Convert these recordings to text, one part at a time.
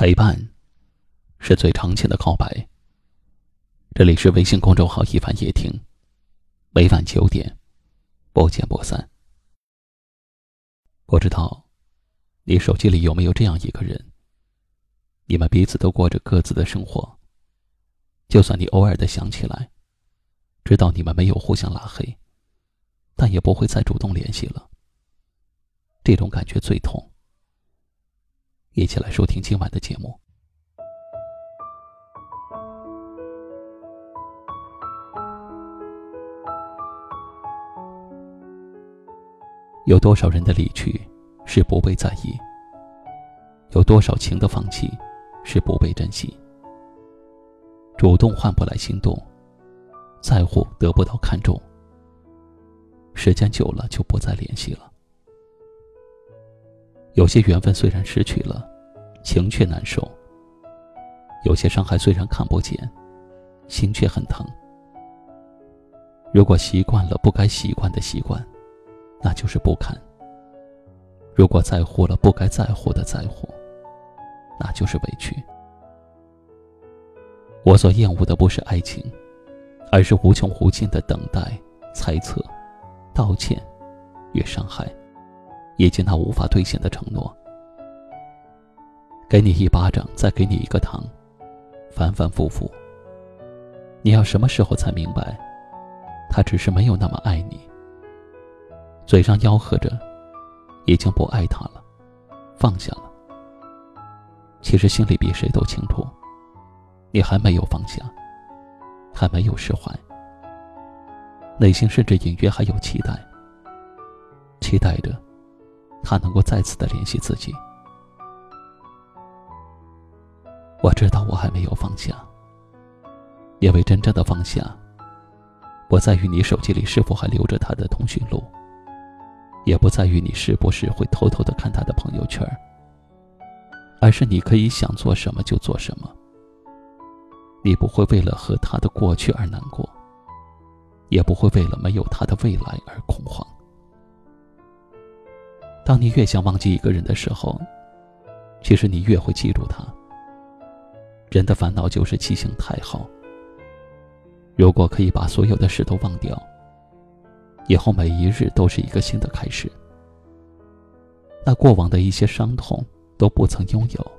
陪伴，是最长情的告白。这里是微信公众号“一凡夜听”，每晚九点，不见不散。不知道，你手机里有没有这样一个人？你们彼此都过着各自的生活，就算你偶尔的想起来，知道你们没有互相拉黑，但也不会再主动联系了。这种感觉最痛。一起来收听今晚的节目。有多少人的离去是不被在意？有多少情的放弃是不被珍惜？主动换不来心动，在乎得不到看重，时间久了就不再联系了。有些缘分虽然失去了，情却难受；有些伤害虽然看不见，心却很疼。如果习惯了不该习惯的习惯，那就是不堪；如果在乎了不该在乎的在乎，那就是委屈。我所厌恶的不是爱情，而是无穷无尽的等待、猜测、道歉与伤害。以及那无法兑现的承诺，给你一巴掌，再给你一个糖，反反复复。你要什么时候才明白，他只是没有那么爱你？嘴上吆喝着，已经不爱他了，放下了。其实心里比谁都清楚，你还没有放下，还没有释怀，内心甚至隐约还有期待，期待着。他能够再次的联系自己。我知道我还没有放下，因为真正的放下，不在于你手机里是否还留着他的通讯录，也不在于你是不是会偷偷的看他的朋友圈，而是你可以想做什么就做什么。你不会为了和他的过去而难过，也不会为了没有他的未来而恐慌。当你越想忘记一个人的时候，其实你越会记住他。人的烦恼就是记性太好。如果可以把所有的事都忘掉，以后每一日都是一个新的开始，那过往的一些伤痛都不曾拥有，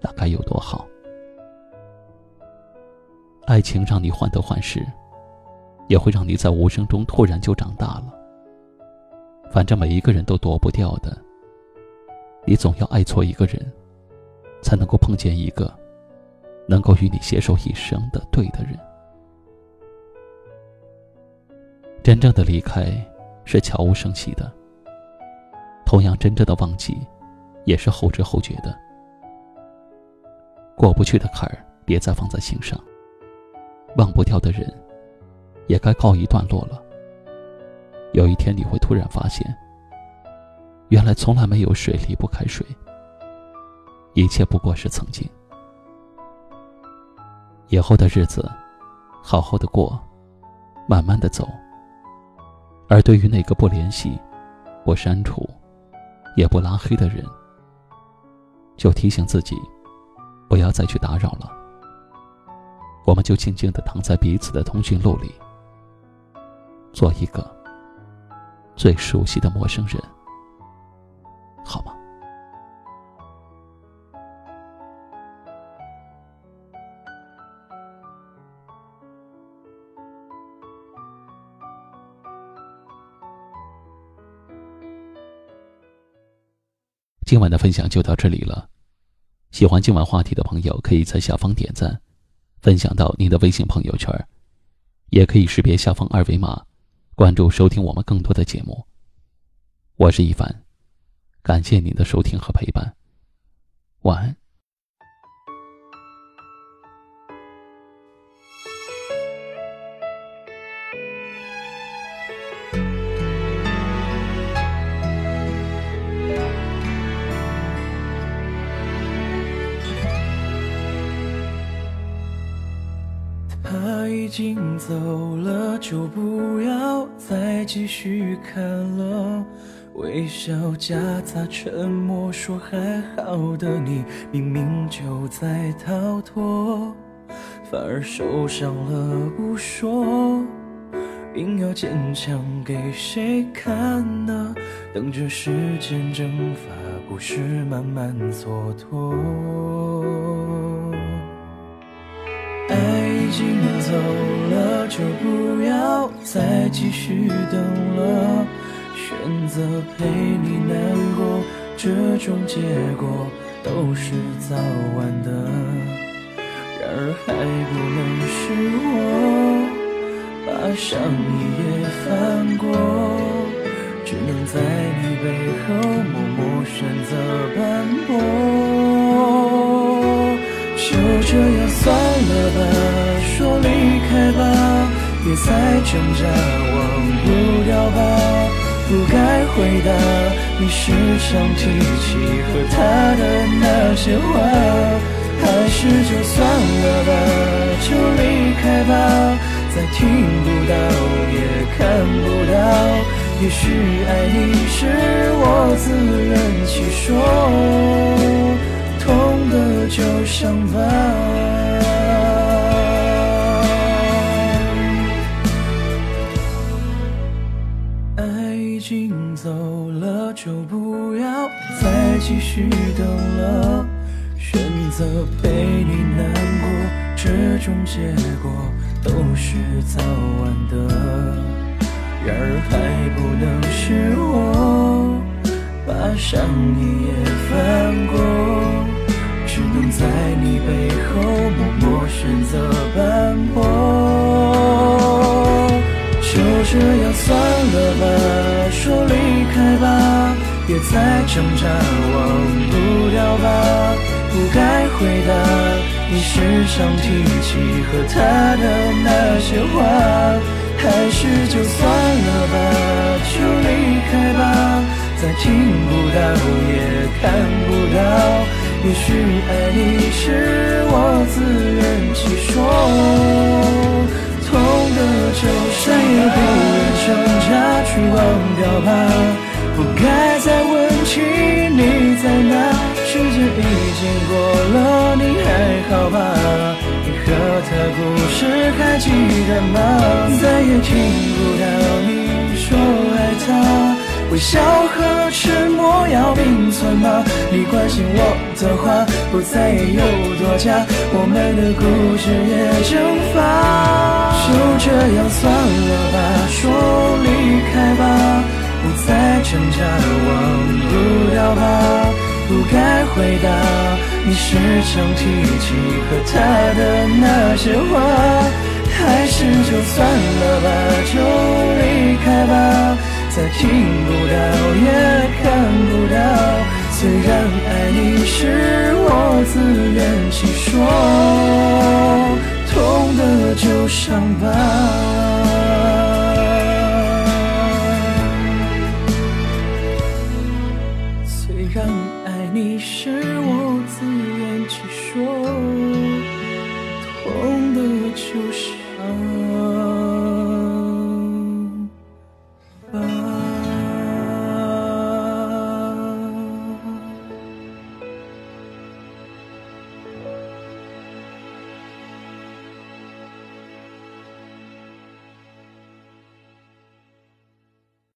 那该有多好？爱情让你患得患失，也会让你在无声中突然就长大了。反正每一个人都躲不掉的，你总要爱错一个人，才能够碰见一个能够与你携手一生的对的人。真正的离开是悄无声息的，同样真正的忘记也是后知后觉的。过不去的坎儿，别再放在心上；忘不掉的人，也该告一段落了。有一天你会突然发现，原来从来没有谁离不开谁，一切不过是曾经。以后的日子，好好的过，慢慢的走。而对于那个不联系、不删除、也不拉黑的人，就提醒自己，不要再去打扰了。我们就静静的躺在彼此的通讯录里，做一个。最熟悉的陌生人，好吗？今晚的分享就到这里了。喜欢今晚话题的朋友，可以在下方点赞，分享到您的微信朋友圈，也可以识别下方二维码。关注收听我们更多的节目，我是一凡，感谢您的收听和陪伴，晚安。他已经走了，就不要再继续看了。微笑夹杂沉默，说还好的你，明明就在逃脱，反而受伤了不说，硬要坚强给谁看呢？等着时间蒸发，故事慢慢蹉跎。经走了，就不要再继续等了。选择陪你难过，这种结果都是早晚的。然而还不能是我把上一页翻过，只能在你背后默默选择斑驳。就这样算了吧，就离开吧，别再挣扎，忘不掉吧。不该回答，你时常提起和他的那些话，还是就算了吧，就离开吧，再听不到也看不到，也许爱你是我自圆其说，痛的就伤疤。已经走了就不要再继续等了，选择陪你难过，这种结果都是早晚的。然而还不能是我把上一页翻过，只能在你背后默默选择斑驳。就这样别再挣扎，忘不掉吧，不该回答。你时常提起和他的那些话，还是就算了吧，就离开吧。再听不到也看不到，也许爱你是我自圆其说，痛的就再也不愿挣扎去忘掉吧。不该再问起你在哪，时间已经过了，你还好吧？你和他故事还记得吗？再也听不到你说爱他，微笑和沉默要并存吗？你关心我的话不再有多假，我们的故事也蒸发，就这样算了吧，说离开吧。挣扎，忘不掉吧，不该回答。你时常提起和他的那些话，还是就算了吧，就离开吧。再听不到也看不到，虽然爱你是我自圆其说，痛的就伤疤。